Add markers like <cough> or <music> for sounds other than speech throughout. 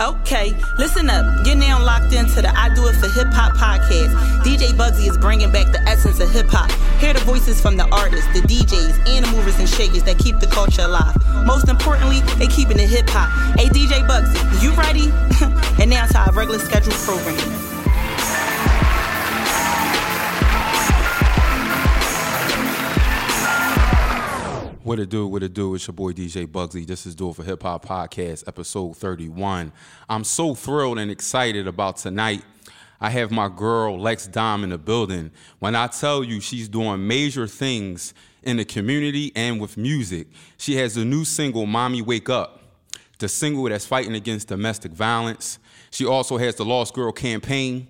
Okay, listen up. You're now locked into the I Do It for Hip Hop podcast. DJ Bugsy is bringing back the essence of hip hop. Hear the voices from the artists, the DJs, and the movers and shakers that keep the culture alive. Most importantly, they keeping it hip hop. Hey, DJ Bugsy, you ready? <laughs> and now to our regular scheduled program. What it do, what it do, it's your boy DJ Bugsy. This is Do It for Hip Hop Podcast, episode 31. I'm so thrilled and excited about tonight. I have my girl Lex Dom in the building. When I tell you she's doing major things in the community and with music, she has a new single, Mommy Wake Up, the single that's fighting against domestic violence. She also has the Lost Girl campaign.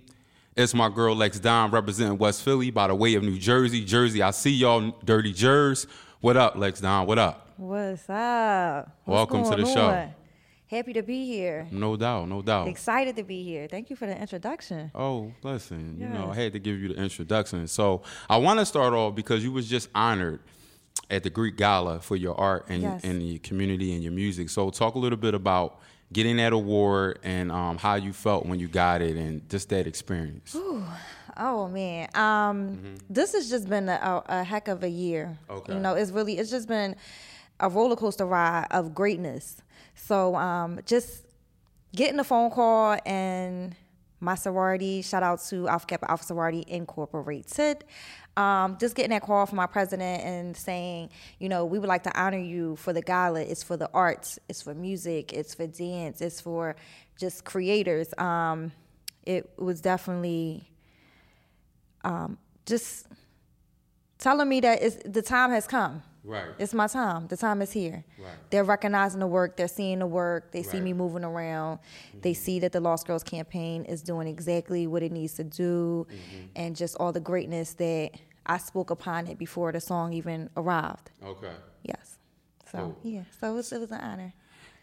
It's my girl Lex Dom representing West Philly by the way of New Jersey. Jersey, I see y'all, dirty Jers. What up, Lex Dom? What up? What's up? What's Welcome to the show. Happy to be here. No doubt, no doubt. Excited to be here. Thank you for the introduction. Oh, listen, you know, I had to give you the introduction. So I want to start off because you was just honored at the Greek Gala for your art and, Yes. and the community and your music. So talk a little bit about getting that award and um, how you felt when you got it and just that experience. Oh man, um, this has just been a, a, a heck of a year. Okay. You know, it's really it's just been a roller coaster ride of greatness. So um, just getting a phone call and my sorority, shout out to Alpha Kappa Alpha Sorority Incorporated. Um, just getting that call from my president and saying, you know, we would like to honor you for the gala. It's for the arts, it's for music, it's for dance, it's for just creators. Um, it was definitely um, just telling me that it's, the time has come. Right. It's my time. The time is here. Right. They're recognizing the work. They're seeing the work. They see me moving around. They see that the Lost Girls campaign is doing exactly what it needs to do, and just all the greatness that I spoke upon it before the song even arrived. Okay. Yes. So Cool. yeah. So it was, it was an honor.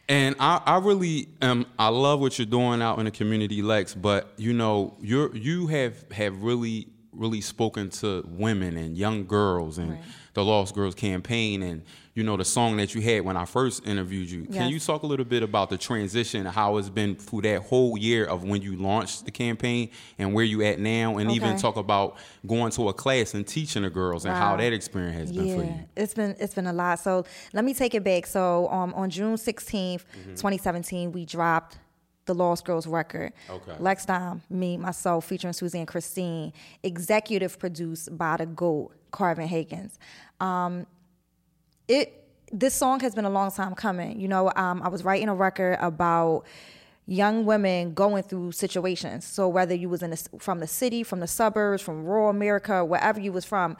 And I, I really um I love what you're doing out in the community, Lex. But you know, you're you have have really really spoken to women and young girls and Right. the Lost Girls campaign and you know the song that you had when I first interviewed you. Can you talk a little bit about the transition, how it's been through that whole year of when you launched the campaign and where you at now, and even talk about going to a class and teaching the girls and how that experience has been for you. it's been it's been a lot. So let me take it back. So um, on June 16th, Mm-hmm. 2017, we dropped the Lost Girls record. Okay. Lex Dom, me, myself, featuring Suzanne Christine, executive produced by the GOAT, Carvin Higgins. Um, it this song has been a long time coming. You know, um, I was writing a record about young women going through situations. So whether you was in the, from the city, from the suburbs, from rural America, wherever you was from,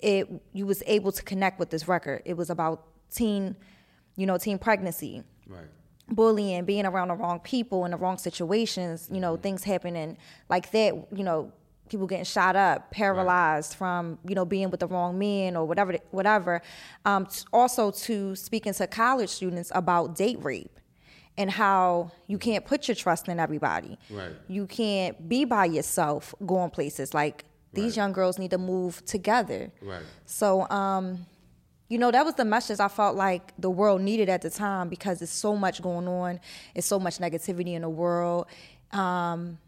it you was able to connect with this record. It was about teen, you know, teen pregnancy Right. Bullying, being around the wrong people in the wrong situations, you know, things happening like that, you know, people getting shot up, paralyzed from, you know, being with the wrong men or whatever, whatever. Um, t- also to speaking to college students about date rape and how you can't put your trust in everybody. Right. You can't be by yourself going places. Like these Right. young girls need to move together. Right. So, um, you know, that was the message I felt like the world needed at the time because there's so much going on. It's so much negativity in the world. Um,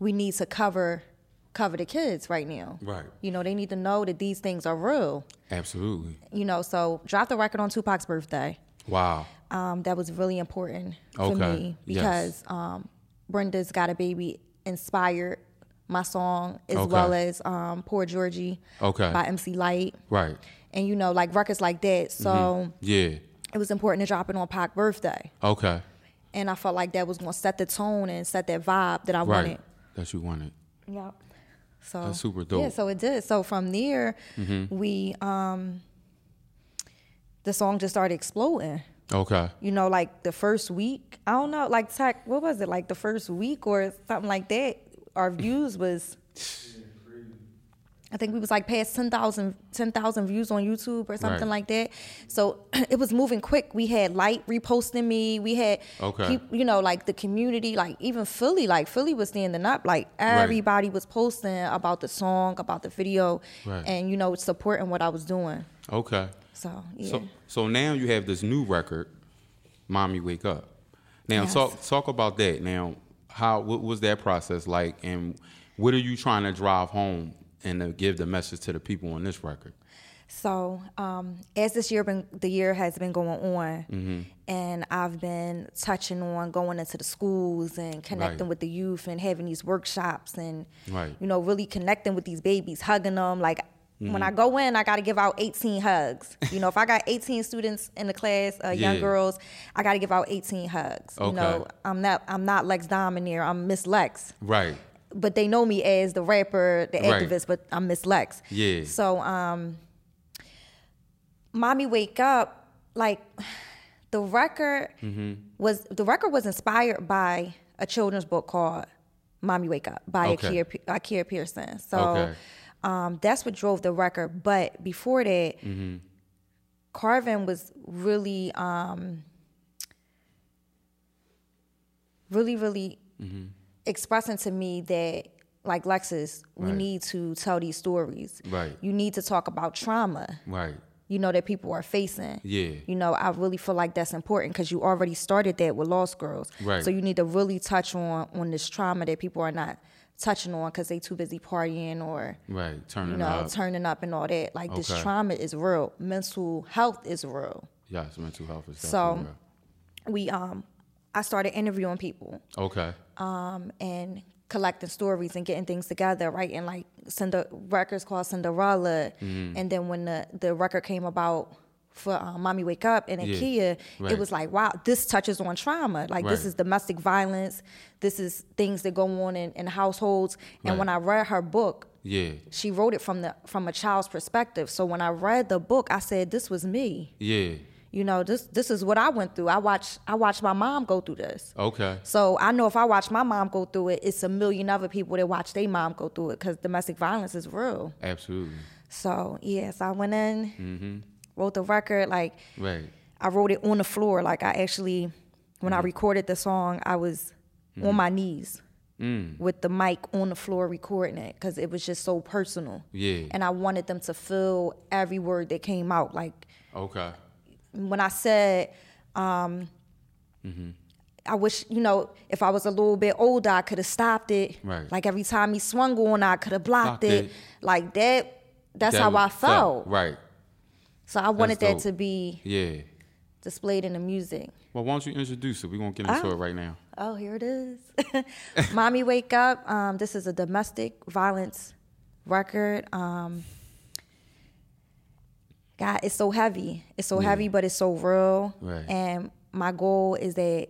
we need to cover cover the kids right now. Right. You know, they need to know that these things are real. Absolutely. You know, so drop the record on Tupac's birthday. Wow. Um, that was really important for Okay. me Yes. because um, Brenda's Got a Baby inspired my song as Okay. well as um, Poor Georgie Okay. by MC Lyte Right. And you know like records like that so Yeah. it was important to drop it on Pac birthday Okay. and I felt like that was going to set the tone and set that vibe that I Right. wanted That you wanted. yep so That's super yeah dope. Mm-hmm. so it did so from there we um the song just started exploding Okay. you know like the first week I don't know like tech what was it like the first week or something like that our views was <laughs> I think we was like past 10,000 10,000 views on YouTube or something Right. like that. So <clears throat> it was moving quick. We had Lyte reposting me. We had, Okay. you know, like the community, like even Philly, like Philly was standing up. Like everybody was posting about the song, about the video, Right. and you know, supporting what I was doing. Okay. So yeah, So so now you have this new record, Mommy Wake Up. Now Yes. talk talk about that. Now, how what was that process like, and what are you trying to drive home and to give the message to the people on this record? So, um, as this year been the year has been going on, Mm-hmm. and I've been touching on going into the schools and connecting Right. with the youth and having these workshops and Right. you know really connecting with these babies, hugging them. Like Mm-hmm. when I go in, I got to give out 18 hugs. You know, if I got 18 students in the class, uh, young Yeah. girls, I got to give out 18 hugs. You know, I'm not I'm not Lex Dominaire. I'm Miss Lex Right. But they know me as the rapper, the Right. activist, but I'm Miss Lex. Yeah. So, um, Mommy Wake Up, like <sighs> the record Mm-hmm. was the record was inspired by a children's book called Mommy Wake Up by Okay. Akira, Akira Pearson. So Okay. um, that's what drove the record. But before that, Mm-hmm. Carvin was really, um, really, really Mm-hmm. Expressing to me that, like Lexus, we Right. need to tell these stories. Right. You need to talk about trauma. Right. You know that people are facing. Yeah. You know, I really feel like that's important because you already started that with Lost Girls. Right. So you need to really touch on on this trauma that people are not touching on because they too busy partying or Right. Turning you know up. turning up and all that. Like this trauma is real. Mental health is real. yes, mental health is So- definitely We um, I started interviewing people. Okay. Um, and collecting stories and getting things together, right? And like Cinder records called Cinderella, Mm-hmm. and then when the the record came about for um, Mommy Wake Up and Yeah, Ikea, right. it was like, wow, this touches on trauma. Like this is domestic violence. This is things that go on in, in households. And Right. when I read her book, Yeah. she wrote it from the from a child's perspective. So when I read the book, I said, this was me. Yeah. You know, this this is what I went through. I watched I watched my mom go through this. Okay. So I know if I watch my mom go through it, it's a million other people that watch their mom go through it because domestic violence is real. Absolutely. So yes, I went in, mm-hmm. wrote the record. Like Right. I wrote it on the floor. Like I actually, when I mm-hmm. recorded the song, I was mm-hmm. on my knees mm. with the mic on the floor recording it because it was just so personal. Yeah. And I wanted them to feel every word that came out. Like Okay. When I said, um, I wish, you know, if I was a little bit older, I could have stopped it. Right. Like every time he swung on, I could have blocked, Blocked it. it. Like that, that's That how I was- felt. Right. So I wanted that to be Yeah. displayed in the music. Well, why don't you introduce it? We're gonna get into Ah. it right now. Oh, here it is. <laughs> Mommy Wake Up. Um, this is a domestic violence record. Um, God, it's so heavy. It's so Yeah. heavy, but it's so real. Right. And my goal is that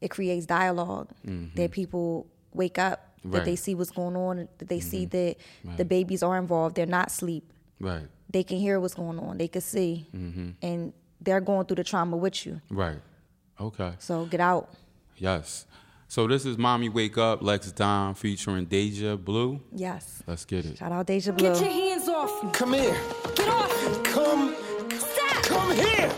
it creates dialog Mm-hmm. that people wake up, that they see what's going on, that they see Mm-hmm. that the babies are involved. They're not asleep. Right. They can hear what's going on. They can see, Mm-hmm. and they're going through the trauma with you. Right. Okay. So get out. Yes. So this is Mommy Wake Up, Lex Dom featuring Deja Blue. Yes. Let's get it. Shout out Deja Blue. Get your hands off me. Come here. Get off. Come. Stop. Come here.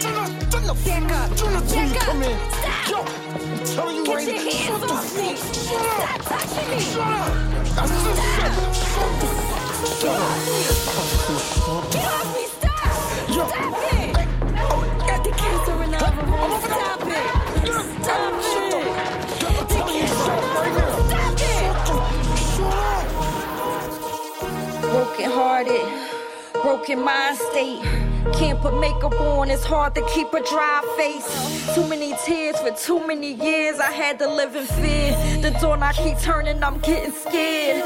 Turn the, turn the, Back up. turn the Back up. Come here. Stop. Yo, I'm telling you Get right your now. hands Shut the off me. Shut up. Stop touching me. Shut up. I said shut up. Shut the Get off me. Broken mind state. Can't put makeup on, it's hard to keep a dry face. Too many tears for too many years, I had to live in fear. The door I keep turning, I'm getting scared.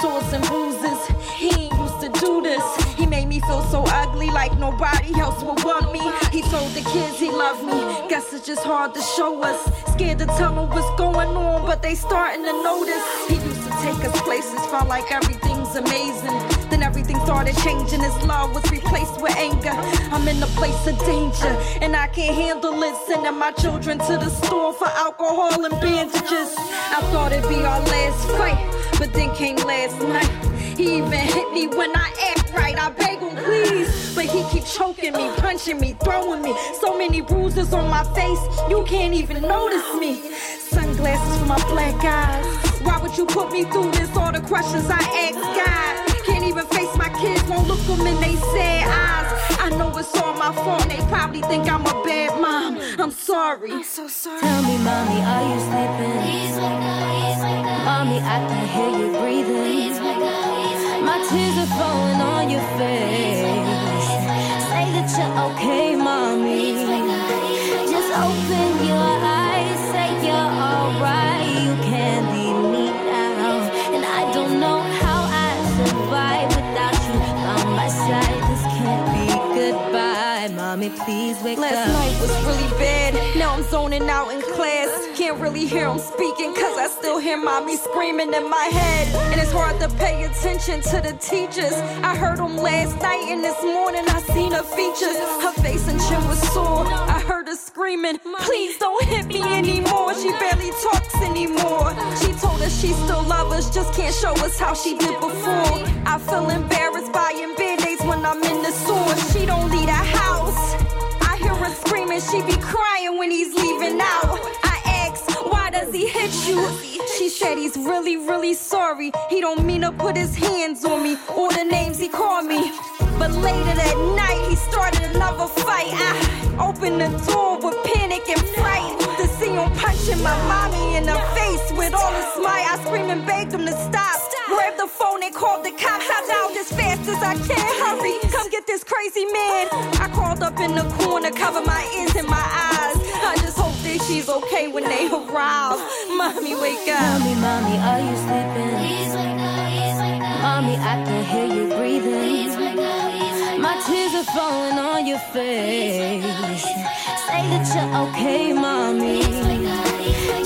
Sores and bruises, he ain't used to do this. He made me feel so ugly, like nobody else would want me. He told the kids he loved me, guess it's just hard to show us. Scared to tell them what's going on, but they starting to notice. He used to take us places, felt like everything's amazing. Then everything started changing. His love was replaced with anger. I'm in a place of danger, and I can't handle it. Sending my children to the store for alcohol and bandages. I thought it'd be our last fight, but then came last night. He even hit me when I act right. I beg him, please. But he keep choking me, punching me, throwing me. So many bruises on my face, you can't even notice me. Sunglasses for my black eyes. Why would you put me through this? All the questions I ask God. Can't even face my kids, won't look them in they sad eyes. I know it's all my fault, they probably think I'm a bad mom. I'm sorry. I'm so sorry. Tell me, mommy, are you sleeping? Mommy, I can hear you breathing. My tears are falling on your face. Say that you're okay, mommy. Just open your eyes, say you're alright. You can leave me now. And I don't know how I survive without you on my side. This can't be goodbye. Mommy, please wake Last up. night was really bad. Now I'm zoning out in class. I can't really hear him speaking, cause I still hear mommy screaming in my head. And it's hard to pay attention to the teachers. I heard them last night, and this morning I seen her features. Her face and chin was sore. I heard her screaming, Please don't hit me anymore. She barely talks anymore. She told us she still love us, just can't show us how she did before. I feel embarrassed buying band aids when I'm in the store. She don't leave the house. I hear her screaming, she be crying when he's leaving out. I does he hit you? She said he's really, really sorry. He don't mean to put his hands on me or the names he called me. But later that night, he started another fight. I opened the door with panic and fright to see him punching my mommy in the face with all his might. I screamed and begged him to stop. Grabbed the phone and called the cops. I dialed as fast as I can. Hurry, come get this crazy man. I crawled up in the corner, covered my ears Mommy, wake up. Mommy, mommy, are you sleeping? Please wake up, please wake up. Mommy, I can hear you breathing. Please wake up, please wake up. My tears are falling on your face. Say that you're okay, mommy.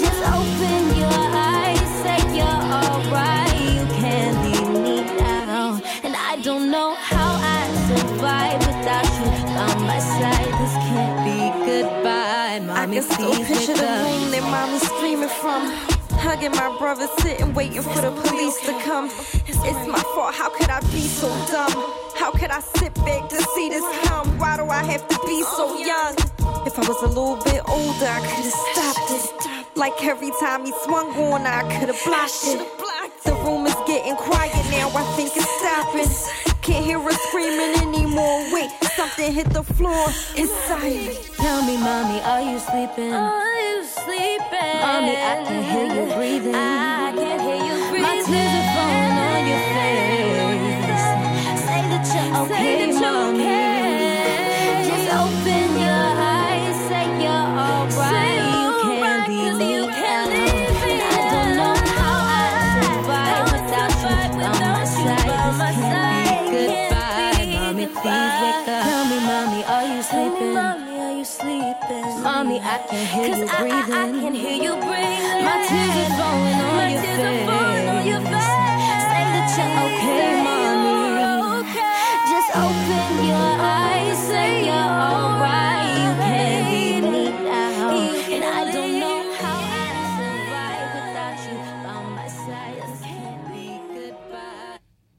Just open your eyes, say you're alright. You can't leave me now. And I don't know how I survive without you on my side. This can't be goodbye, I mommy. can still picture the up. room that mommy's screaming from. Hugging my brother, sitting, waiting for the police to come. It's my fault, how could I be so dumb? How could I sit back to see this come? Why do I have to be so young? If I was a little bit older, I could have stopped it. Like every time he swung on, I could have blocked it. The room is getting quiet now, I think it's stopping. Can't hear her screaming anymore. Wait, something hit the floor. It's silent. Tell me, mommy, are you sleeping? Are you sleeping? Mommy, I can hear you breathing. I can hear you breathing. My tears are falling on your face. Say that you're okay, Say that you're mommy. okay. Please wake up. Tell me, mommy, are you sleeping? mommy, are you sleeping? Mommy, I can hear you Cause I, I. I can hear you breathing. My tears are falling on My your tears face. are falling on your face. Say that you're okay, mommy. okay. Just open your eyes,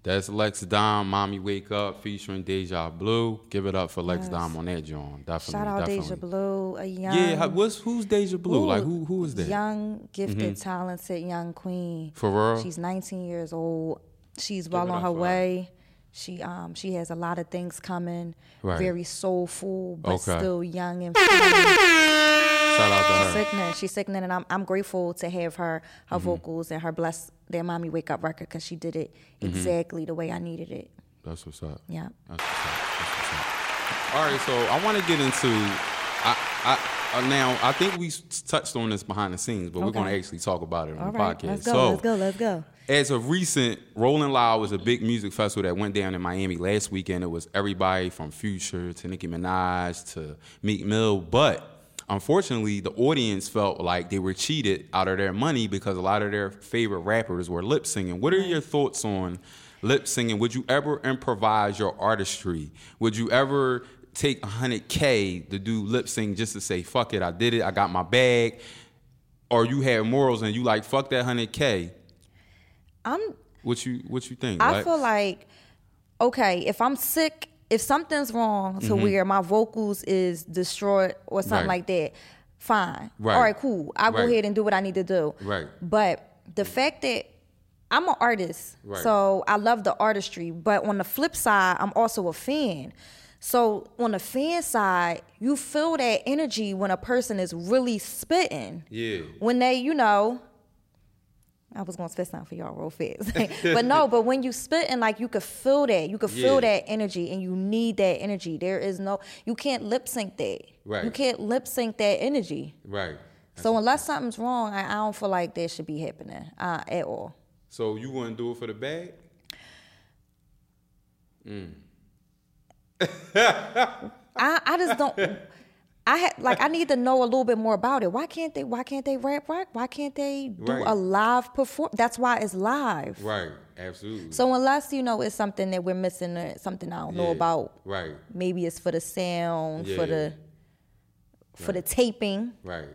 That's Lex Dom, Mommy Wake Up, featuring Deja Blue. Give it up for Lex Dom on that, John. Definitely. Shout out definitely. Deja Blue, a young Yeah, what's who's Deja Blue? Ooh, like who who is that? Mm-hmm. Young, gifted, talented young queen. For real? She's 19 years old. She's well on her way. She um she has a lot of things coming. Right. Very soulful, but Okay. still young and Shout out to her. sickening. She's sickening, and I'm I'm grateful to have her her Mm-hmm. vocals and her bless their mommy wake up record because she did it Mm-hmm. exactly the way I needed it. That's what's up. Yeah. That's what's up. That's what's up. All right, so I want to get into. I, I uh, now I think we touched on this behind the scenes, but we're going to actually talk about it on All the right, podcast. let's go. So, let's go. Let's go. as of recent, Rolling Loud was a big music festival that went down in Miami last weekend. It was everybody from Future to Nicki Minaj to Meek Mill, but unfortunately, the audience felt like they were cheated out of their money because a lot of their favorite rappers were lip syncing. What are your thoughts on lip syncing? Would you ever improvise your artistry? Would you ever take 100K to do lip sync just to say, fuck it, I did it, I got my bag? Or you have morals and you like, fuck that 100K? I'm What you what you think? I feel like okay, if I'm sick, if something's wrong to where my vocals is destroyed or something Mm-hmm. Right. like that, fine. Right. All right, cool. I'll go ahead and do what I need to do. Right. But the fact that I'm an artist, Right. so I love the artistry. But on the flip side, I'm also a fan. So on the fan side, you feel that energy when a person is really spitting. Yeah. When they, you know, I was gonna spit something for y'all real fast, <laughs> but no. But when you spitting, like you could feel that, you could feel Yeah. that energy, and you need that energy. There is no, you can't lip sync that. Right. You can't lip sync that energy. Right. So unless something's wrong, I, I don't feel like that should be happening uh, at all. So you wouldn't do it for the bag? I, I just don't. <laughs> I had like I need to know a little bit more about it. Why can't they? Why can't they rap rock? Why can't they do Right. a live perform? That's why it's live. Right. Absolutely. So unless you know it's something that we're missing, or something I don't know about, Right. maybe it's for the sound, Yeah. for the for the taping Right.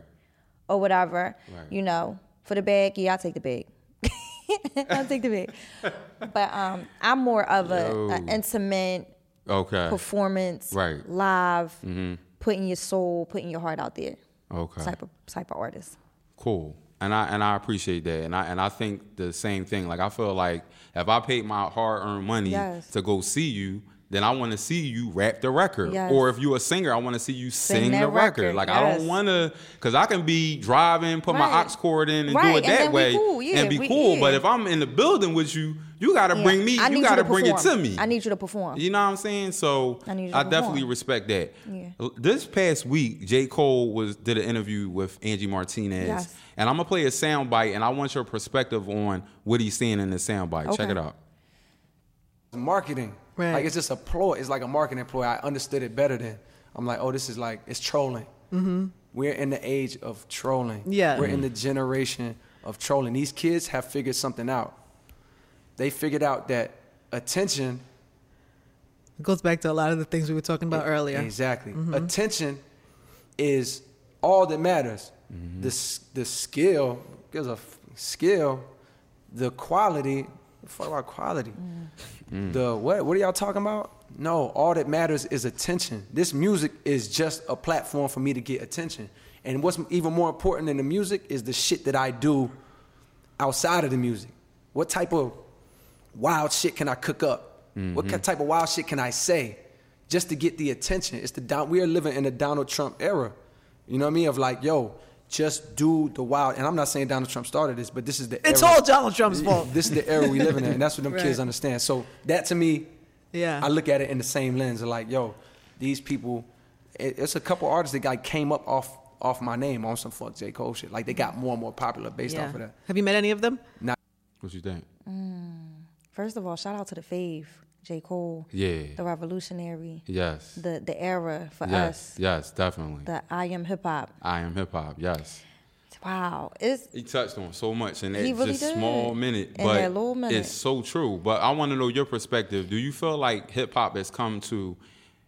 or whatever. Right. You know, for the bag, yeah, I'll take the bag. <laughs> I'll take the bag. <laughs> But um, I'm more of a, a intimate Okay. performance, Right. live, putting your soul, putting your heart out there. Okay. Type of type of artist. Cool. And I and I appreciate that. And I and I think the same thing. Like I feel like if I paid my hard earned money Yes. to go see you, then I want to see you rap the record. Yes. Or if you're a singer, I want to see you Sing sing, the record. record, Like I don't want to, because I can be driving, put my Right. aux cord in, and Right, do it and that way, cool, yeah, and be we- cool. yeah. But if I'm in the building with you, you got to Yeah. bring me. I you got to to bring it to me. I need you to perform. You know what I'm saying? So I need you to I definitely respect that. Yeah. This past week, J. Cole was did an interview with Angie Martinez, Yes. and I'm gonna play a soundbite, and I want your perspective on what he's saying in the sound bite. Check it out. marketing. Right. Like it's just a ploy. It's like a marketing ploy. I understood it better then. I'm like, oh, this is like it's trolling. Mm-hmm. We're in the age of trolling. Yeah. We're in the generation of trolling. These kids have figured something out. They figured out that attention It goes back to a lot of the things we were talking about earlier. Exactly. Mm-hmm. Attention is all that matters. Mm-hmm. The s- the skill, there's a f- skill, the quality. Fuck about quality. Mm. The what? What are y'all talking about? No, all that matters is attention. This music is just a platform for me to get attention. And what's even more important than the music is the shit that I do outside of the music. What type of wild shit can I cook up? Mm-hmm. What ki- type of wild shit can I say just to get the attention? It's the Don- we are living in the Donald Trump era. You know what I mean? Of like, yo, just do the wild. And I'm not saying Donald Trump started this, but this is the It's era. all Donald Trump's <laughs> fault. This is the era we living in, and that's what them <laughs> Right. kids understand. So that to me, Yeah. I look at it in the same lens of like, yo, these people. It, it's a couple artists that like came up off off my name on some fuck J Cole shit. Like they got more and more popular based Yeah. off of that. Have you met any of them? No, what you think? Mm. First of all, shout out to the fave, J. Cole. Yeah. The revolutionary. Yes. The the era for yes. us. Yes. Definitely. The I am hip hop. I am hip hop. Yes. Wow. It's He touched on so much in that He really just did. small minute, In but that little minute. it's so true. But I want to know your perspective. Do you feel like hip hop has come to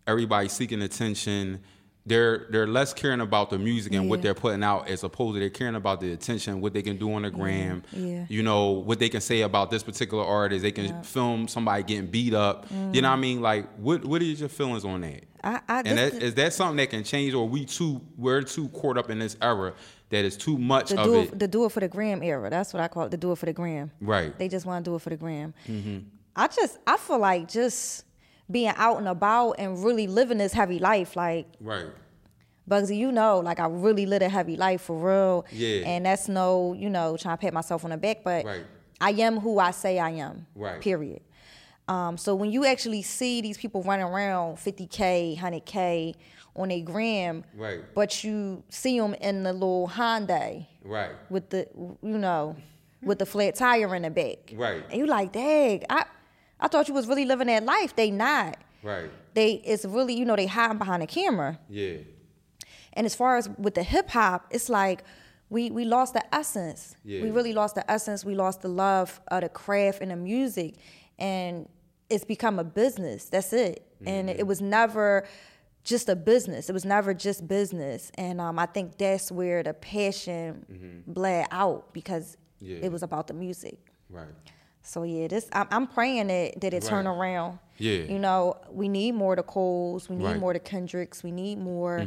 everybody seeking attention? They're they're less caring about the music and what they're putting out as opposed to they're caring about the attention, what they can do on the gram. yeah. You know what they can say about this particular artist. They can film somebody getting beat up. You know what I mm. mean? Like, what what is your feelings on that? I, I and that, is- is that something that can change, or we too we're too caught up in this era that is too much the of do it? it, the do it for the gram era. That's what I call it. The do it for the gram. Right. They just want to do it for the gram. Mm-hmm. I just I feel like just being out and about and really living this heavy life. Like Right. Bugsy, you know, like I really lived a heavy life for real. Yeah. And that's no, you know, trying to pat myself on the back, but Right. I am who I say I am. Right. Period. Um, so when you actually see these people running around 50k, 100k on a gram, Right. but you see them in the little Hyundai Right. with the, you know, with the flat tire in the back, Right. And you like, dang, I, I thought you was really living that life. They not. Right. They, it's really, you know, they hiding behind the camera. Yeah. And as far as with the hip hop, it's like we we lost the essence. Yeah. We really lost the essence. We lost the love of the craft and the music, and it's become a business. That's it. And Mm-hmm. it was never just a business. It was never just business. And um, I think that's where the passion bled out because Mm-hmm. Yeah. it was about the music. Right. So yeah, this I'm, I'm praying that that it turn around. Yeah. You know, we need more the Coles. We need Right. Mm-hmm. more the Kendricks. We need more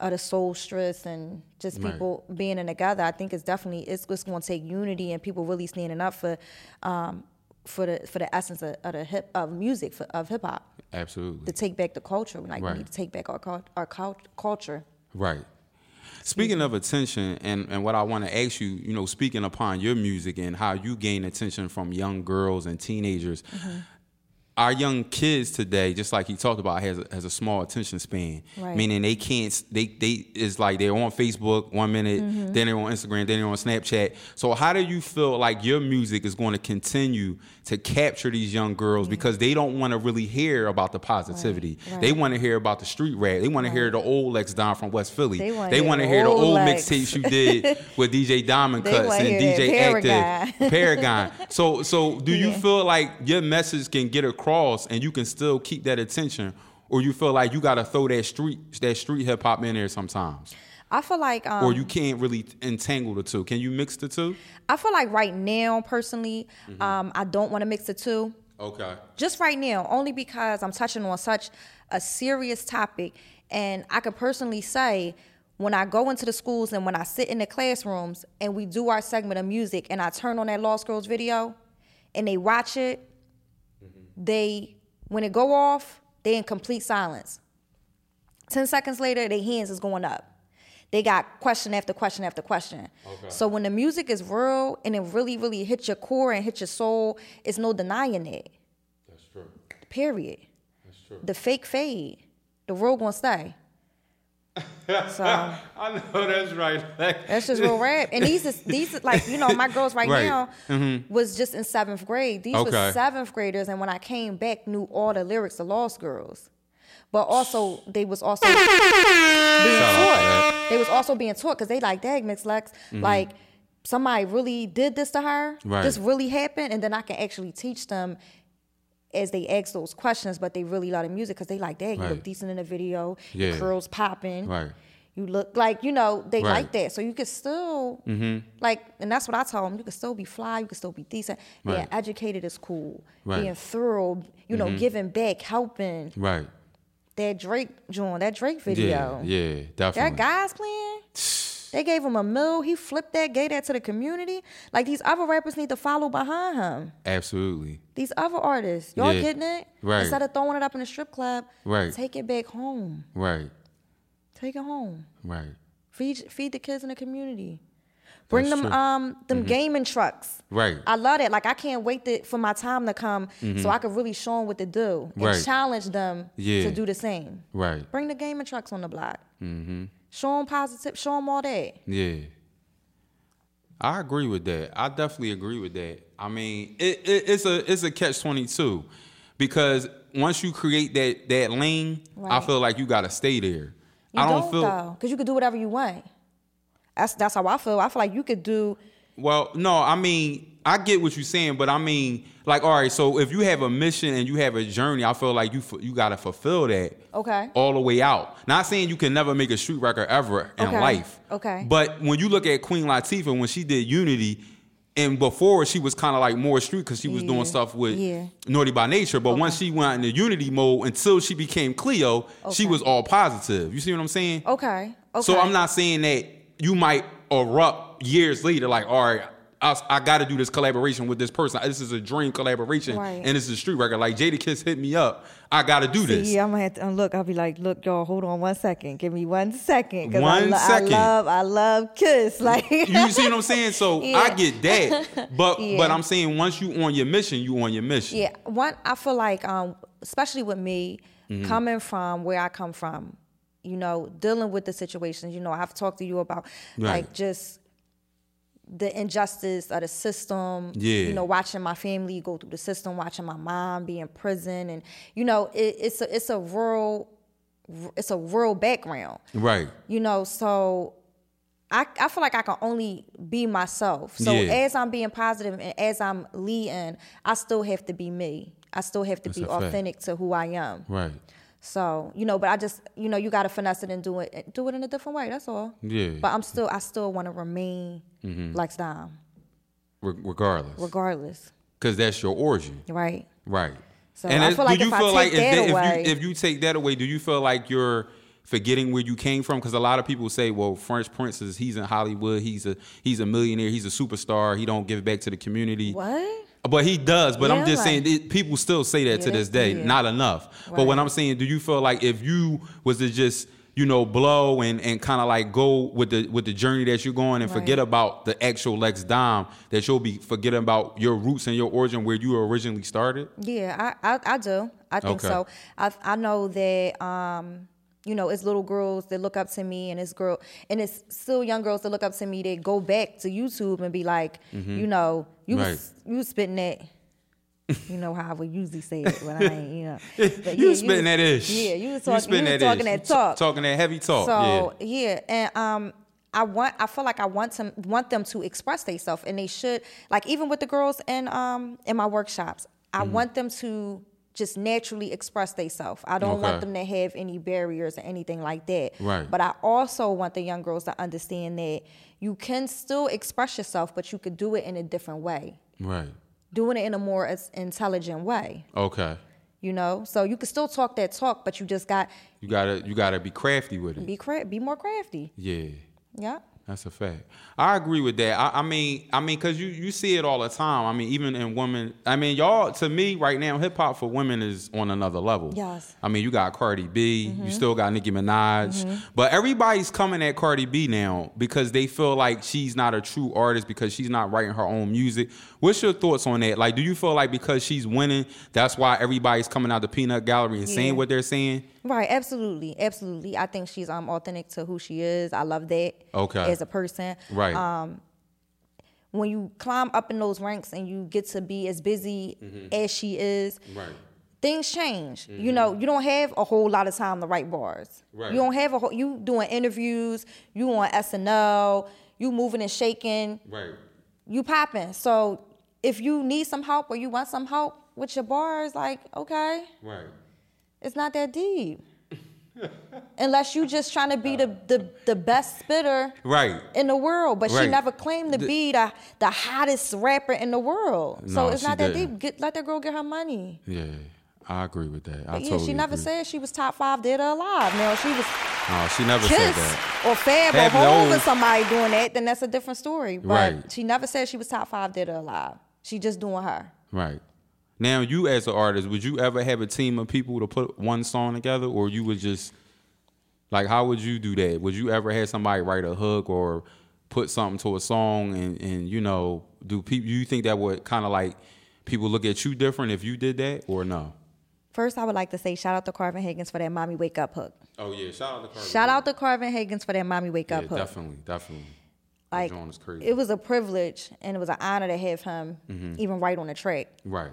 of the soul stress and just Right. people being in together. I think it's definitely it's just going to take unity and people really standing up for um, for the for the essence of, of the hip of music for, of hip hop Absolutely. to take back the culture. Like Right. we need to take back our our cul- culture. Right. Speaking of attention, and, and what I want to ask you, you know, speaking upon your music and how you gain attention from young girls and teenagers, Mm-hmm. Our young kids today, just like he talked about, has a, has a small attention span. Right. Meaning they can't, they they it's like they're on Facebook one minute, Mm-hmm. then they're on Instagram, then they're on Snapchat. So how do you feel like your music is going to continue to capture these young girls because they don't want to really hear about the positivity. Right, They want to hear about the street rap. They want to hear the old Lex Dom from West Philly. They hear want to the hear the old Lex. mixtapes you did <laughs> with DJ Diamond Cuts and DJ Paragon. Active Paragon. <laughs> So so do you feel like your message can get across and you can still keep that attention, or you feel like you got to throw that street that street hip hop in there sometimes, I feel like um, or you can't really entangle the two? Can you mix the two? I feel like right now, personally, Mm-hmm. um, I don't want to mix the two. Okay. Just right now, only because I'm touching on such a serious topic, and I could personally say. When I go into the schools and when I sit in the classrooms and we do our segment of music and I turn on that Lost Girls video and they watch it, they when it go off, they in complete silence. Ten seconds later, their hands is going up. They got question after question after question. Okay. So when the music is real and it really, really hits your core and hits your soul, it's no denying it. That's true. Period. That's true. The fake fade. The real gonna stay. So <laughs> I know that's right. that's just real rap. And these is these is like, you know, my girls right, Right. now was just in seventh grade. These Okay. were seventh graders and when I came back knew all the lyrics of Lost Girls. But also they was also being <laughs> Shout out to taught. They was also being taught because they like, dang, Mix Lex, like somebody really did this to her. Mm-hmm. Right. This really happened, and then I can actually teach them as they ask those questions. But they really love the music because they like, dang, you Right. look decent in the video. Yeah. Your curls popping. Right. You look like you know they Right. Mm-hmm. like that, so you can still like, and that's what I tell them. You can still be fly, you can still be decent. Being Right. educated is cool. Right. Mm-hmm. Being thorough, you know, giving back, helping. Right. That Drake joint, that Drake video. Yeah. Yeah. Definitely. That guy's playing. They gave him a mill. He flipped that, gave that to the community. Like these other rappers need to follow behind him. Absolutely. These other artists, y'all Yeah. getting it? Right. Instead of throwing it up in a strip club, Right. take it back home. Right. Take it home. Right. Feed feed the kids in the community. Bring That's them true. Mm-hmm. um them gaming trucks. Right. I love it. Like I can't wait to, for my time to come so I could really show them what to do and Mm-hmm. Right. challenge them Yeah. to do the same. Right. Bring the gaming trucks on the block. Mm-hmm. Show them positive. Show them all that. Yeah. I agree with that. I definitely agree with that. I mean, it, it, it's a it's a catch twenty two, because once you create that that lane, I feel like you got to stay there. You I don't, don't, feel because you could do whatever you want. That's that's how I feel. I feel like you could do. well. No, I mean, I get what you're saying, but I mean, like, all right. So if you have a mission and you have a journey, I feel like you you got to fulfill that. Okay. all the way out. Not saying you can never make a street record ever in Okay. life. Okay. But when you look at Queen Latifah when she did Unity, and before she was kind of like more street because she was Yeah. doing stuff with Yeah. Naughty by Nature. But once she went into Unity mode until she became Cleo, she was all positive. You see what I'm saying? Okay. Okay. So I'm not saying that you might erupt years later, like, all right, I, I got to do this collaboration with this person. This is a dream collaboration, Right. and this is a street record. Like Jadakiss hit me up. I got to do this. Yeah, I'm gonna have to look. I'll be like, look, y'all, hold on one second. Give me one second. I, One lo- second. I love, I love Kiss. <laughs> Like, you see what I'm saying? So I get that, <laughs> but Yeah. but I'm saying once you on your mission, you on your mission. Yeah, one I feel like, um, especially with me, Mm-hmm. coming from where I come from, you know, dealing with the situations. You know, I've talked to you about Right. like just the injustice of the system. Yeah. You know, watching my family go through the system, watching my mom be in prison, and you know, it, it's a it's a rural, it's a rural background. Right. You know, so I, I feel like I can only be myself. So Yeah. as I'm being positive and as I'm leading, I still have to be me. I still have to That's be a fact. authentic to who I am. Right. So, you know, but I just, you know, you got to finesse it and do it, do it in a different way. That's all. Yeah. But I'm still, I still want to remain Mm-hmm. Lex Dom, Re- regardless, regardless. because that's your origin. Right. Right. So I feel like do you if I feel take like if, that if away- you if you take that away, do you feel like you're forgetting where you came from? Because a lot of people say, "Well, Fresh Prince is he's in Hollywood. He's a he's a millionaire. He's a superstar. He don't give back to the community." What? But he does. But I'm Yeah, just saying, it, people still say that Yeah, to this day. yeah. Not enough. But what I'm saying, do you feel like if you was to just you know blow and, and kind of like go with the with the journey that you're going and forget about the actual Lex Dom, that you'll be forgetting about your roots and your origin where you originally started? Yeah, I, I, I do. I think Okay. so. I I know that um, you know, it's little girls that look up to me and it's girl and it's still young girls that look up to me that go back to YouTube and be like, you know, you Mm-hmm. Right. was you was spitting that. <laughs> You know how I would usually say it when I ain't, you know. <laughs> But you yeah, spitting was- that ish. Yeah, you was You talking, you was that talking ish. that You talk. talking that heavy talk. So yeah, and um, I want I feel like I want them want them to express themselves, and they should like even with the girls in um in my workshops, I Mm-hmm. want them to just naturally express themselves. I don't Okay. want them to have any barriers or anything like that. Right. But I also want the young girls to understand that you can still express yourself, but you could do it in a different way. Right. doing it in a more intelligent way. Okay. You know, so you can still talk that talk, but you just got You gotta you gotta be crafty with it. be cra- be more crafty. Yeah. Yeah. That's a fact. I agree with that. I, I mean, I mean, cause you you see it all the time. I mean, even in women. I mean, y'all to me right now, hip hop for women is on another level. Yes. I mean, you got Cardi B. You still got Nicki Minaj. But everybody's coming at Cardi B now because they feel like she's not a true artist because she's not writing her own music. What's your thoughts on that? Like, do you feel like because she's winning, that's why everybody's coming out the peanut gallery and Yeah. saying what they're saying? Right, absolutely, absolutely. I think she's um authentic to who she is. I love that. Okay. As a person. Right. Um, when you climb up in those ranks and you get to be as busy as she is, Right. things change. You know, you don't have a whole lot of time to write bars. Right. You don't have a whole, you doing interviews, you on SNL, you moving and shaking, Right. you popping. So if you need some help or you want some help with your bars, like okay, Right. it's not that deep. Unless you just trying to be the, the, the best spitter Right. in the world, but she never claimed to The- be the, the hottest rapper in the world. so it's not that didn't. deep. Get, let that girl get her money. Yeah. I agree with that. I yeah, totally she never agree. said she was top five dead or alive. Now she was No, she never said that. or Fab Fab, or Hov or somebody doing that, then that's a different story. But Right. she never said she was top five dead or alive. She just doing her. Right. Now, you as an artist, would you ever have a team of people to put one song together, or you would just like how would you do that? Would you ever have somebody write a hook or put something to a song, and and you know, do people? You think that would kind of like people look at you different if you did that, or no? First, I would like to say shout out to Carvin Higgins for that Mommy Wake Up hook. Oh yeah, shout out to Cardi. Shout out to Carvin Higgins for that Mommy Wake Yeah, Up hook. definitely, definitely. Like it was a privilege and it was an honor to have him Mm-hmm. even write on the track. right,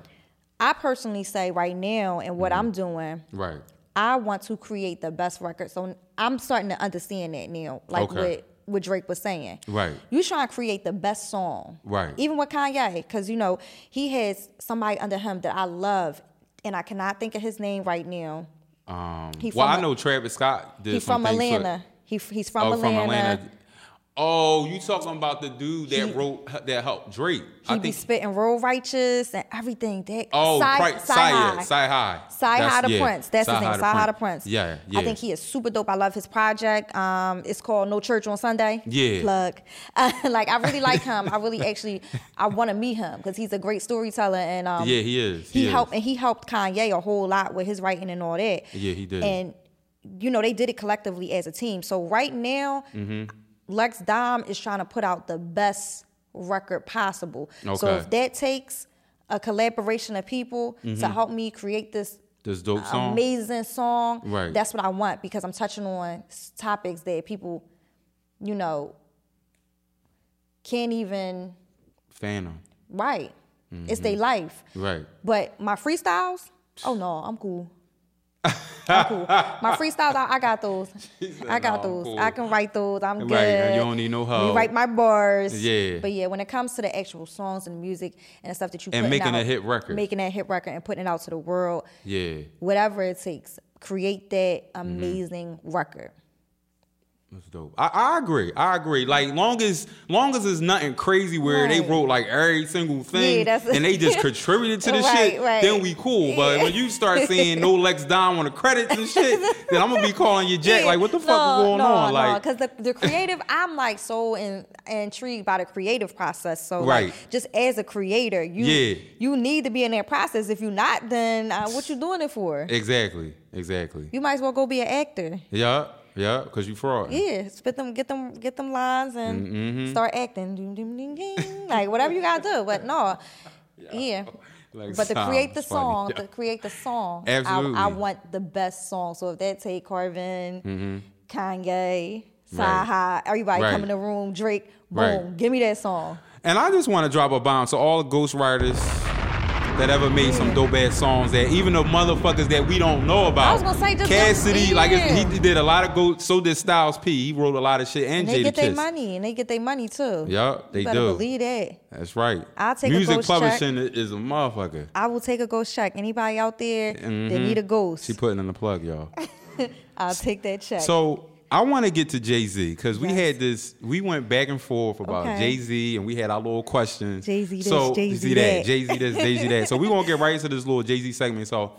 I personally say right now and what Mm-hmm. I'm doing, right, I want to create the best record. So I'm starting to understand that now, like Okay. what what Drake was saying. Right. You trying to create the best song. Right. Even with Kanye, because you know he has somebody under him that I love, and I cannot think of his name right now. Um, well, I know Travis Scott did He's from things for- Atlanta. He, he's from, oh, Atlanta. from Atlanta. Oh, you talking about the dude that He- wrote that helped Drake? He be spitting real righteous and everything. That Oh, Cy- Pri- Cy Cy, High. CyHi. That's- High the yeah. Prince. That's Cy his name. CyHi the Prynce. Yeah, yeah. I think he is super dope. I love his project. Um, it's called No Church on Sunday. Yeah. Plug. <laughs> like I really like him. I really actually I want to meet him because he's a great storyteller and um, Yeah, he is. He, He is. helped and he helped Kanye a whole lot with his writing and all that. Yeah, he did. And you know they did it collectively as a team. So right now, Mm-hmm. Lex Dom is trying to put out the best record possible. Okay. So if that takes a collaboration of people to help me create this This dope Mm-hmm. song. amazing song, Right. that's what I want because I'm touching on topics that people, you know, can't even Phantom. write. It's their life. Mm-hmm. Right. But my freestyles, oh no, I'm cool. I'm cool. My freestyles, I, I got those. <laughs> I got "No, those. cool." I can write those. I'm Right, good. you don't need no help. Write my bars. Yeah. But yeah, when it comes to the actual songs and music and the stuff that you And making a hit record. making that hit record and putting it out to the world, Yeah. whatever it takes, create that Mm-hmm. amazing record. That's dope. I, I agree. I agree. Like long as long as it's nothing crazy where they wrote like every single thing Yeah, and they just <laughs> contributed to the Right, shit, right. then we cool. But Yeah. when you start seeing no Lex Dom on the credits and shit, then I'm gonna be calling you Jack. Like what the fuck no, is going no, on? No, Like because the, the creative, I'm like so in, intrigued by the creative process. So Right. like, just as a creator, you Yeah. you need to be in that process. If you're not, then uh, what you doing it for? exactly, exactly. You might as well go be an actor. Yeah, yeah, because you fraud. Yeah, spit them, get them, get them lines, and Mm-hmm. start acting. Ding, ding, ding, ding. like whatever you gotta do. But no, <laughs> yeah. <laughs> Like, But to create the funny. song, Yeah. to create the song, I, Absolutely. I want the best song. So if that's take Carvin, Kanye, Mm-hmm. Right. Saha, everybody Right. come in the room, Drake, boom, Right. give me that song. And I just want to drop a bomb to all the ghostwriters that ever made some dope ass songs that even the motherfuckers that we don't know about. I was gonna say, just Cassidy, like he did a lot of go. So did Styles P. He wrote a lot of shit and, And they Jada get their money, and they get their money too. Yup, they you better do. believe that. That's right. I'll take a Music ghost check. publishing i- is a motherfucker. I will take a ghost check. Anybody out there that Mhm. need a ghost, She putting in the plug, y'all. <laughs> I'll take that check. So I want to get to Jay Z because we had this. We went back and forth about Okay. Jay Z, and we had our little questions. Jay-Z so, Jay-Z that? that. Jay Z this, Jay Z that. So we gonna get right into this little Jay Z segment. So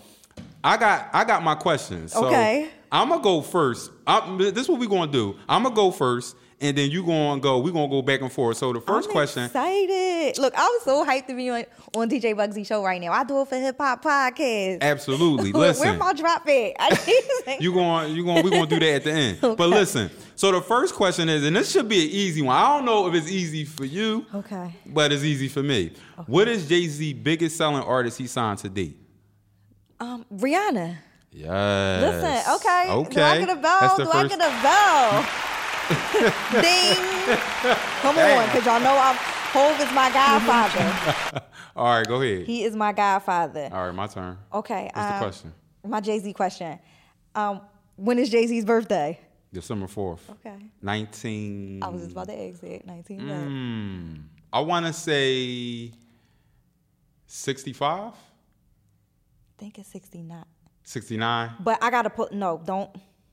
I got I got my questions. So Okay. I'm gonna go first. I'm, this is what we gonna do. I'm gonna go first, and then you gonna go. We're gonna go back and forth. So the 1st I'm question. Excited! Look, I'm so hyped to be on, on DJ Bugsy show right now. I do it for Hip Hop Podcast. Absolutely. <laughs> Listen. Where my drop at? I need to- <laughs> You going you going we going to do that at the end. But listen. So the first question is and this should be an easy one. I don't know if it's easy for you. Okay. But it's easy for me. What is Jay-Z biggest selling artist he signed to date? Um, Rihanna. Yes. Listen, okay. Okay. Do I get a bell? Do the I get a bell? <laughs> Ding. Come on, because y'all know I'm Hov is my godfather. <laughs> All right, go ahead. he is my godfather. All right, my turn. Okay. What's the um, question? My Jay Z question. Um, when is Jay Z's birthday? December 4th. Okay. 19 I was just about to. 19. what? Mm, I want to say 65? I think it's 69. 69? But I gotta put no, don't.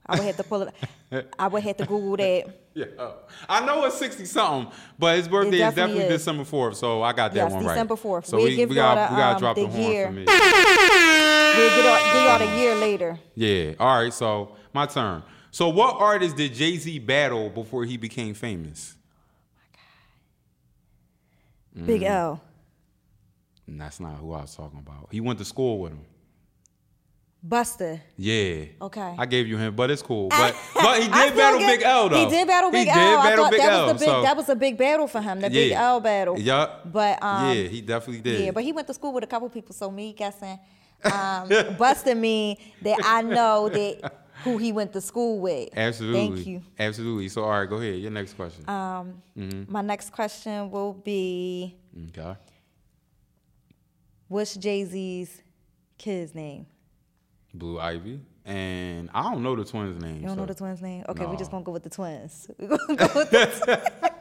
I would have to pull it. I would have to Google that. <laughs> Yeah. I know it's 60 something, but his birthday is definitely definitely is. December 4th, so I got that Yes, one right. December 4th. So We'll we, we got we got to um, drop the, <laughs> the horn year. for me. We'll get y'all a year later. Yeah. All right. So my turn. So what artist did Jay Z battle before he became famous? Big Mm. L. And that's not who I was talking about. He went to school with him. Busta. Yeah. Okay. I gave you him, but it's cool. But <laughs> but he did battle Big L though. He did battle Big he L. Did I battle thought Big that L. was the big so, that was a big battle for him. The Big Yeah. L battle. Yup. But um, yeah, he definitely did. Yeah, but he went to school with a couple people, so me guessing <laughs> um, Busta mean that I know that who he went to school with. Absolutely. Thank you. Absolutely. So all right, go ahead. Your next question. Um, Mhm. My next question will be, okay. what's Jay Z's kid's name? Blue Ivy. And I don't know the twins' name. You don't know the twins' name? Okay, we just gonna go with the twins. <laughs> We gonna go with the <laughs>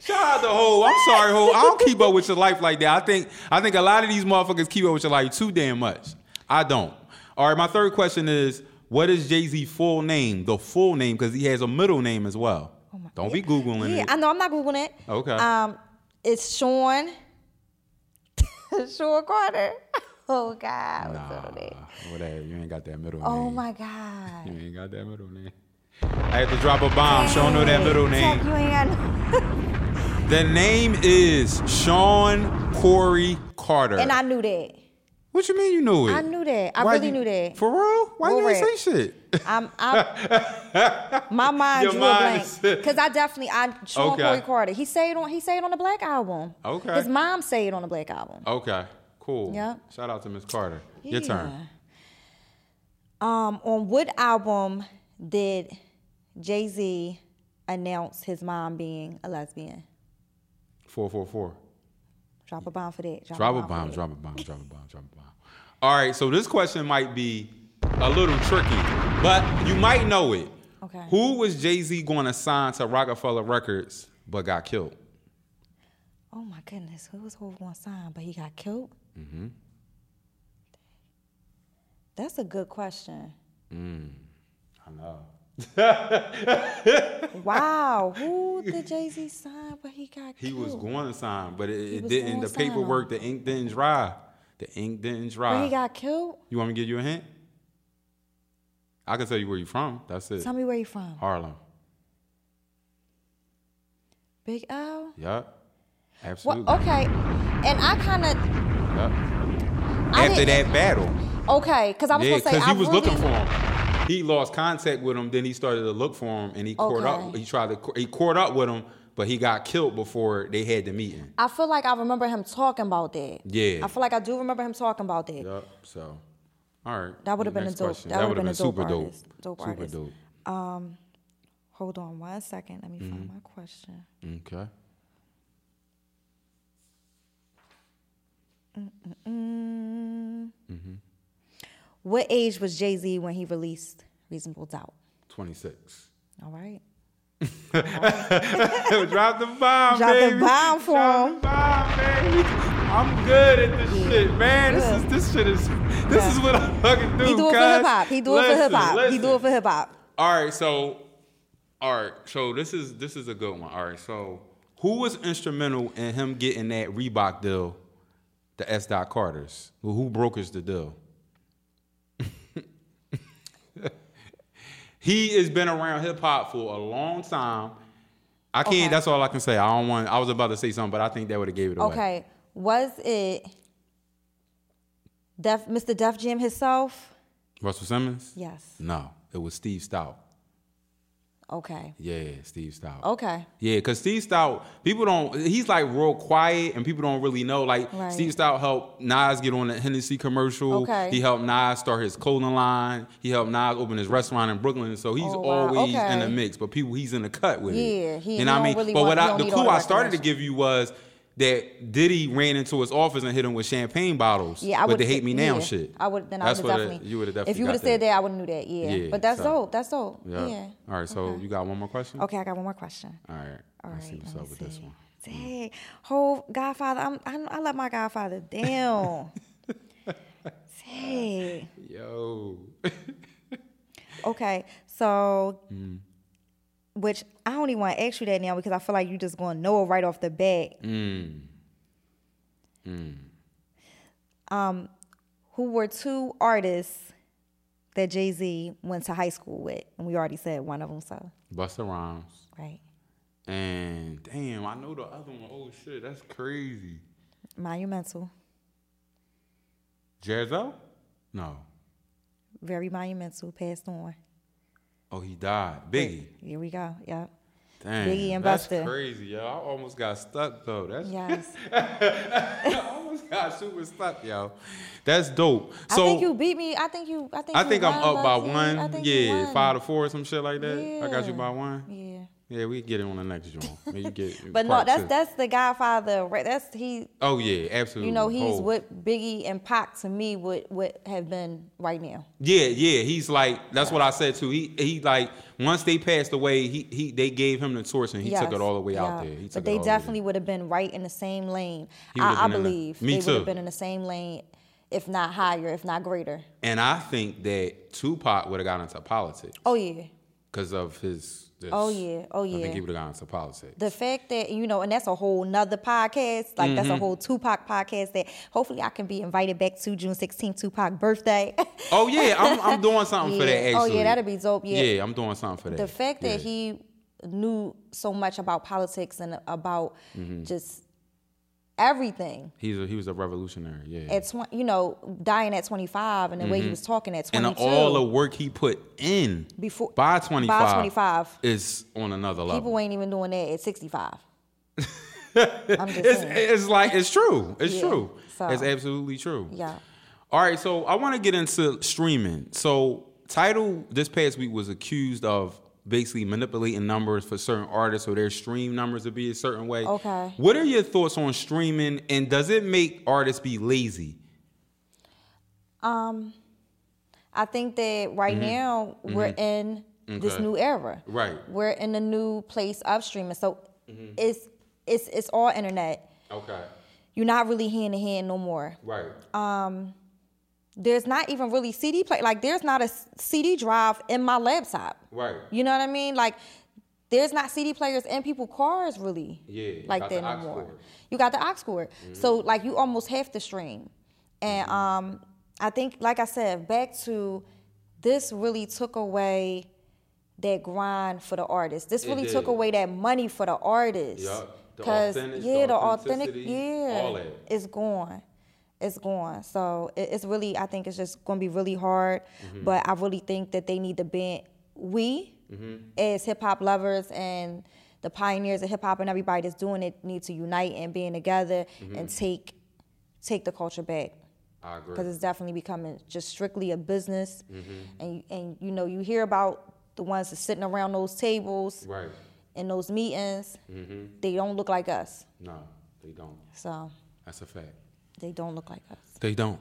Shout out to Hov. I'm sorry, Hov. I don't keep up with your life like that. I think I think a lot of these motherfuckers keep up with your life too damn much. I don't. All right, my third question is what is Jay Z full name? The full name, because he has a middle name as well. don't be Googling Yeah, it. I know. I'm not googling it. Okay. Um, it's Sean. Sean <laughs> Carter. Oh God. what's up with that? You ain't got that middle Oh name. Oh my <laughs> God. You ain't got that middle name. I had to drop a bomb. Show know that middle name. you ain't got. <laughs> The name is Sean Corey Carter. and I knew that. what you mean you knew it? I knew that. I Why really you- knew that. For real? Why Real you ain't say shit? I'm, I'm <laughs> my mind Your drew mind a blank because I definitely I Sean Okay. Corey Carter. He said it on he say it on the Black album. Okay. His mom said it on the Black album. Okay, cool. Yeah. Shout out to Miss Carter. Your turn. Um, on what album did Jay Z announce his mom being a lesbian? Four four four. Drop a bomb for that. Drop a for bomb. that. Drop a bomb. Drop a bomb. Drop a bomb. All right. So this question might be a little tricky, but you might know it. Okay. Who was Jay Z going to sign to Roc-A-Fella Records but got killed? Oh my goodness, who was who going to sign, but he got killed? Mm-hmm. That's a good question. Mm. I know. <laughs> <laughs> wow, who did Jay Z sign? But he got killed? He was going to sign, but it, it didn't. The paperwork, the ink didn't dry. The ink didn't dry. But he got killed. you want me to give you a hint? I can tell you where you're from. That's it. Tell me where you're from. Harlem. Big L. Well, Absolutely. okay, and I kind of Yup. After that battle. okay because I was Yeah, gonna say because he I was really, looking for him. He lost contact with him. Then he started to look for him, and he caught up. He tried to. He caught up with him, but he got killed before they had the meeting. I feel like I remember him talking about that. Yeah. I feel like I do remember him talking about that. Yup. So, all right. That would've been a dope- question. that would've would've been a dope super dope. artist. Dope super artist. dope. Hold on one second. Let me Mm-hmm. find my question. Okay. What age was Jay Z when he released Reasonable Doubt? Twenty six. All right. <laughs> Drop the bomb, Drop the bomb for Drop him. the bomb, baby. I'm good at this Yeah. shit, man. This is this shit is this is what I fucking do. He do it for hip hop. He do it for hip hop. He do it for hip hop. All right, so all right, so this is this is a good one. All right, so who was instrumental in him getting that Reebok deal, the S. Dot Carter's? Well, who brokers the deal? <laughs> he has been around hip hop for a long time. I can't. Okay. That's all I can say. I don't want. I was about to say something, but I think that would have gave it away. Okay. Was it Def, Mr. Def Jam himself? Russell Simmons? Yes. No, it was Steve Stoute. Okay. Yeah, Steve Stoute. Okay. Yeah, because Steve Stoute, people don't, he's like real quiet and people don't really know. Like, Right. Steve Stoute helped Nas get on the Hennessy commercial. Okay. He helped Nas start his clothing line. He helped Nas open his restaurant in Brooklyn. So he's Oh, wow. always Okay. in the mix, but people, he's in the cut with Yeah, it. he- you he know what I mean? really but want- what I, the clue I started to give you was that Diddy ran into his office and hit him with champagne bottles Yeah, I with would the hate me now yeah. shit. I would then That's I would definitely. you would have definitely. If you would have said that, I would have knew that. Yeah. Yeah, but that's so- dope. That's dope. Yeah. Yeah. All right, so Okay. you got one more question? Okay, I got one more question. All right. All Let's right. see what's up me with this one. Dang, whole Godfather. I'm, I, I let my Godfather down. <laughs> Dang. Yo. Okay, so Mm. Which I don't even want to ask you that now because I feel like you just going to know it right off the bat. Mm. Um, who were two artists that Jay Z went to high school with? And we already said one of them, so Busta Rhymes. right. And damn, I know the other one. Oh shit, that's crazy. Monumental, Jaz-O? No. very monumental. Passed on. Oh, he died. Biggie. Here we go. Yep. Damn. Biggie and that's crazy, yo. I almost got stuck though. That's Yes. <laughs> I almost got super stuck, yo. That's dope. So I think you beat me. I think you. I think. I think I'm up by one. I think you Yeah, five to four or some shit like that. I got you by one. Yeah. Yeah, we get it on the next joint. Get <laughs> But no, that's two. that's the Godfather. right? That's he. Oh yeah, absolutely. You know, he's Whole. what Biggie and Pac to me would would have been right now. Yeah, yeah. He's like that's what I said too. He he like once they passed away, he he they gave him the torch and he took it all the way out there. He took but they definitely would have been right in the same lane. I, I in the- believe Me they would have been in the same lane, if not higher, if not greater. And I think that Tupac would have got into politics Oh yeah. because of his. This. Oh, yeah. Oh, yeah. I yeah. think he would have got into politics. The fact that you know, and that's a whole nother podcast. Like that's a Mm-hmm. whole Tupac podcast that hopefully I can be invited back to June 16th, Tupac birthday. <laughs> oh yeah, I'm I'm doing something for that. Yeah. Oh, yeah, that'd be dope, yeah. Yeah, I'm doing something for that. the fact that he knew so much about politics and about Mm-hmm. just everything he's a, he was a revolutionary. Yeah. at 20, you know dying at 25 and the way he mm-hmm. was talking at 22. and all the work he put in Before- by 25, by 25. is on another level. people ain't even doing that at 65 <laughs> i'm just it's, saying it's like it's true. It's Yeah, true. so- it's absolutely true. yeah All right, so I want to get into streaming. So, Tidal this past week was accused of basically manipulating numbers for certain artists or their stream numbers to be a certain way. Okay. What are your thoughts on streaming and does it make artists be lazy? um i think that right now we're in this Mm-hmm. Okay. new era Right. Mm-hmm. we're in a new place of streaming so it's it's it's all internet Okay. you're not really hand to hand no more Right. Uh, there's not even really CD play. Like there's not a CD drive in my laptop. Right. You know what I mean? Like there's not CD players in people's cars really. Yeah, Like that the no more. Mm-hmm. You got the aux cord. So like you almost have to stream. And um I think like I said, back to this really took away that grind for the artist. This really took away that money for the artist. Yup. The Cause authentic- yeah, the the authentic, authenticity, yeah, all that. it's gone. It's gone. So it, it's really, I think it's just going to be really hard. Mm-hmm. But I really think that they need to bend. We, Mm-hmm. as hip hop lovers and the pioneers of hip hop and everybody that's doing it, need to unite and being together and take take the culture back I agree. because it's definitely becoming just strictly a business. Mm-hmm. And and you know you hear about the ones that's sitting around those tables Right. in those meetings. Mm-hmm. They don't look like us. No, they don't. So That's a fact. They don't look like us. They don't.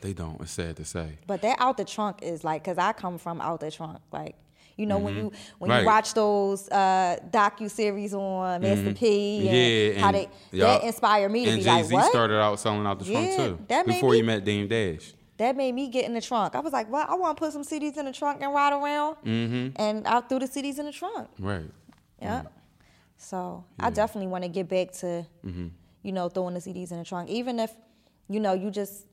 They don't. It's sad to say. But that out the trunk is like, cause I come from out the trunk. Like, you know, when you when Mm-hmm. Right. you watch those uh, docu series on Master P, and yeah, how and they that inspired me to and be Jay like, Z what? started out selling out the trunk Yeah, too that made before he me- met Dame Dash. that made me get in the trunk. I was like, well, I want to put some CDs in the trunk and ride around, Mm-hmm. and I threw the CDs in the trunk. Right. Yeah. So I definitely want to get back to, Mm-hmm. you know, throwing the CDs in the trunk. Even if, you know, you just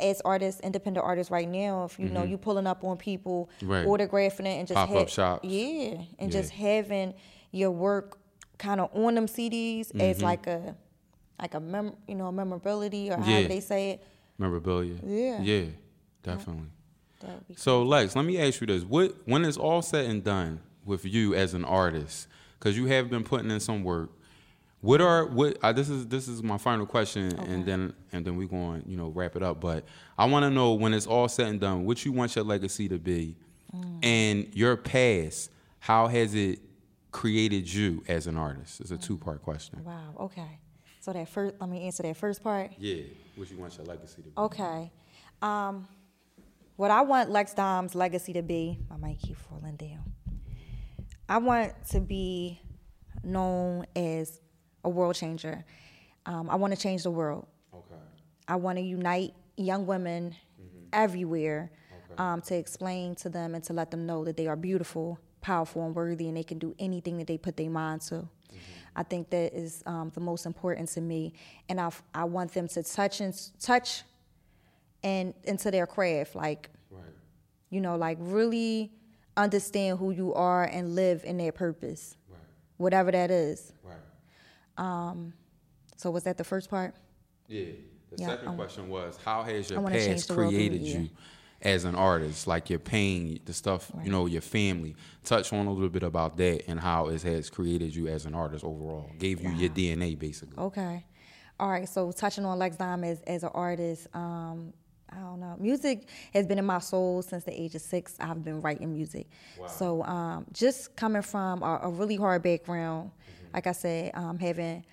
as artists, independent artists right now, if you know you pulling up on people, Mm-hmm. Right. autographing it and just Pop-up have- shops. yeah, and Yeah. just having your work kind of on them CDs Mm-hmm. as like a, like a mem, you know, a memorability or Yeah. however they say it. Memorabilia. Yeah. Yeah. Definitely. That would be So Lex, let me ask you this: What when it's all said and done with you as an artist, because you have been putting in some work. What are what? Uh, this is this is my final question, and then and then we going you know wrap it up. But I want to know when it's all said and done, what you want your legacy to be, and your past. How has it created you as an artist? It's a two part question. Wow. Okay. So that first, let me answer that first part. Yeah, what you want your legacy to be? Okay. Um, what I want Lex Dom's legacy to be, I might keep falling down. I want to be known as a world changer. Um, I want to change the world. Okay. I want to unite young women Mm-hmm. everywhere um, to explain to them and to let them know that they are beautiful, powerful, and worthy, and they can do anything that they put their mind to. Mm-hmm. I think that is um, the most important to me, and I, I want them to touch and touch and into their craft, like Right. you know, like really understand who you are and live in their purpose, Right. whatever that is. Right. So was that the first part? Yeah. The Yeah, second um, question was how has your past the world through created you as an artist? Like your pain, the stuff, you know, your family. Touch on a little bit about that and how it has created you as an artist overall. Gave you your DNA basically. Okay. All right. So touching on Lex Dom as, as an artist, um, I don't know. Music has been in my soul since the age of six. I've been writing music. Wow. So um, just coming from a, a really hard background, like I said, um, having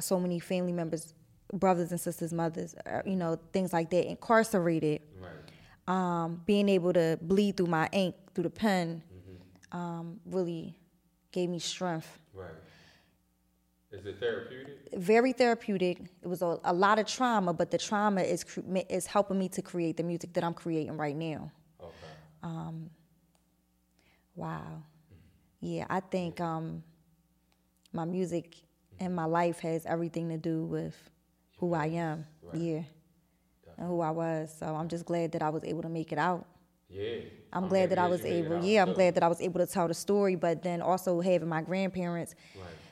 so many family members, brothers and sisters, mothers, uh, you know, things like that, incarcerated. Right. Um, being able to bleed through my ink, through the pen, um, really gave me strength. Right. Is it therapeutic? very therapeutic. It was a, a lot of trauma, but the trauma is cre- is helping me to create the music that I'm creating right now. Okay. Um, Wow. Yeah, I think um, my music and my life has everything to do with who I am. Yeah. And who I was. So I'm just glad that I was able to make it out. Yeah. I'm glad that I was able, yeah, I'm glad that I was able to tell the story, but then also having my grandparents,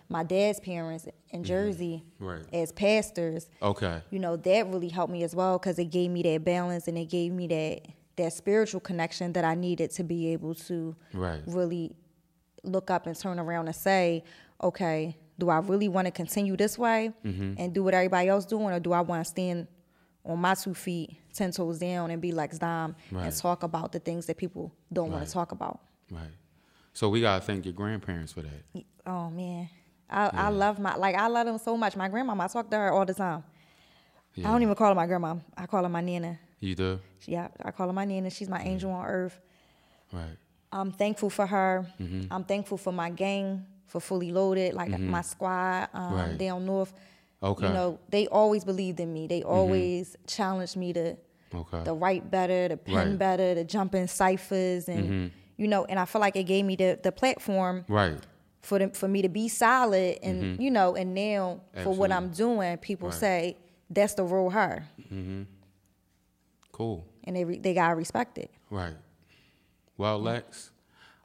my dad's parents in mm-hmm. Jersey Right. as pastors, Okay. you know that really helped me as well because it gave me that balance and it gave me that that spiritual connection that I needed to be able to Right. really look up and turn around and say, okay, do I really want to continue this way Mm-hmm. and do what everybody else doing, or do I want to stand on my two feet, ten toes down, and be like Dom Right. and talk about the things that people don't want to talk about? Right. So we gotta thank your grandparents for that. Oh man, I, I love my like I love them so much. My grandmama, I talk to her all the time. I don't even call her my grandma. I call her my nana. You do? Yeah, I call her my nana. She's my angel on earth. Right. I'm thankful for her. Mm-hmm. I'm thankful for my gang, for fully loaded, like my squad um, Right. down north. Okay. Mm-hmm. You know, they always believed in me. They always challenged me to Okay. the write better, the pen Right. better, the jump in ciphers, and you know, and I feel like it gave me the the platform Right. for them for me to be solid, and you know, and now for what I'm doing, people Right. say that's the real her, Cool. and they re- they gotta respect it. Right. Well, Lex,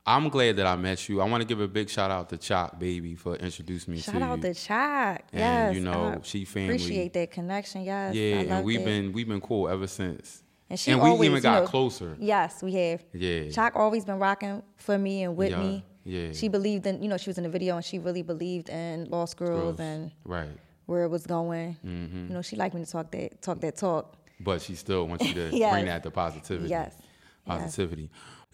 I'm glad that I met you. I want to give a big shout out to Chop Baby for introducing me Shout to out you. to Chuck. And, yes, you know, I she family. Appreciate that connection. Yes, yeah, and we've it. been we've been cool ever since. And she and we always, even you got know- closer. Yes, we have. Yeah. Chalk always been rocking for me and with Yeah, me. yeah. She believed in, you know, she was in the video and she really believed in Lost Girls, Girls. and Right. where it was going. Mm-hmm. You know, she liked me to talk that talk that talk. But she still wants you to <laughs> Yes. bring that to positivity. Yes. Yes.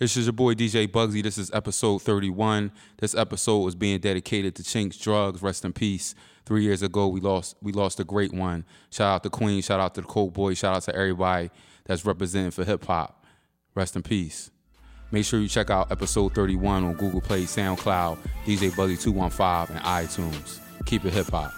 This is your boy DJ Bugsy. This is episode 31. This episode was being dedicated to Chinx Drugz. Rest in peace. Three years ago, we lost we lost a great one. Shout out to Queen. Shout out to the Cold Boy. Shout out to everybody that's representing for hip hop. Rest in peace. Make sure you check out episode 31 on Google Play, SoundCloud, DJ Bugsy 215, and iTunes. Keep it hip hop.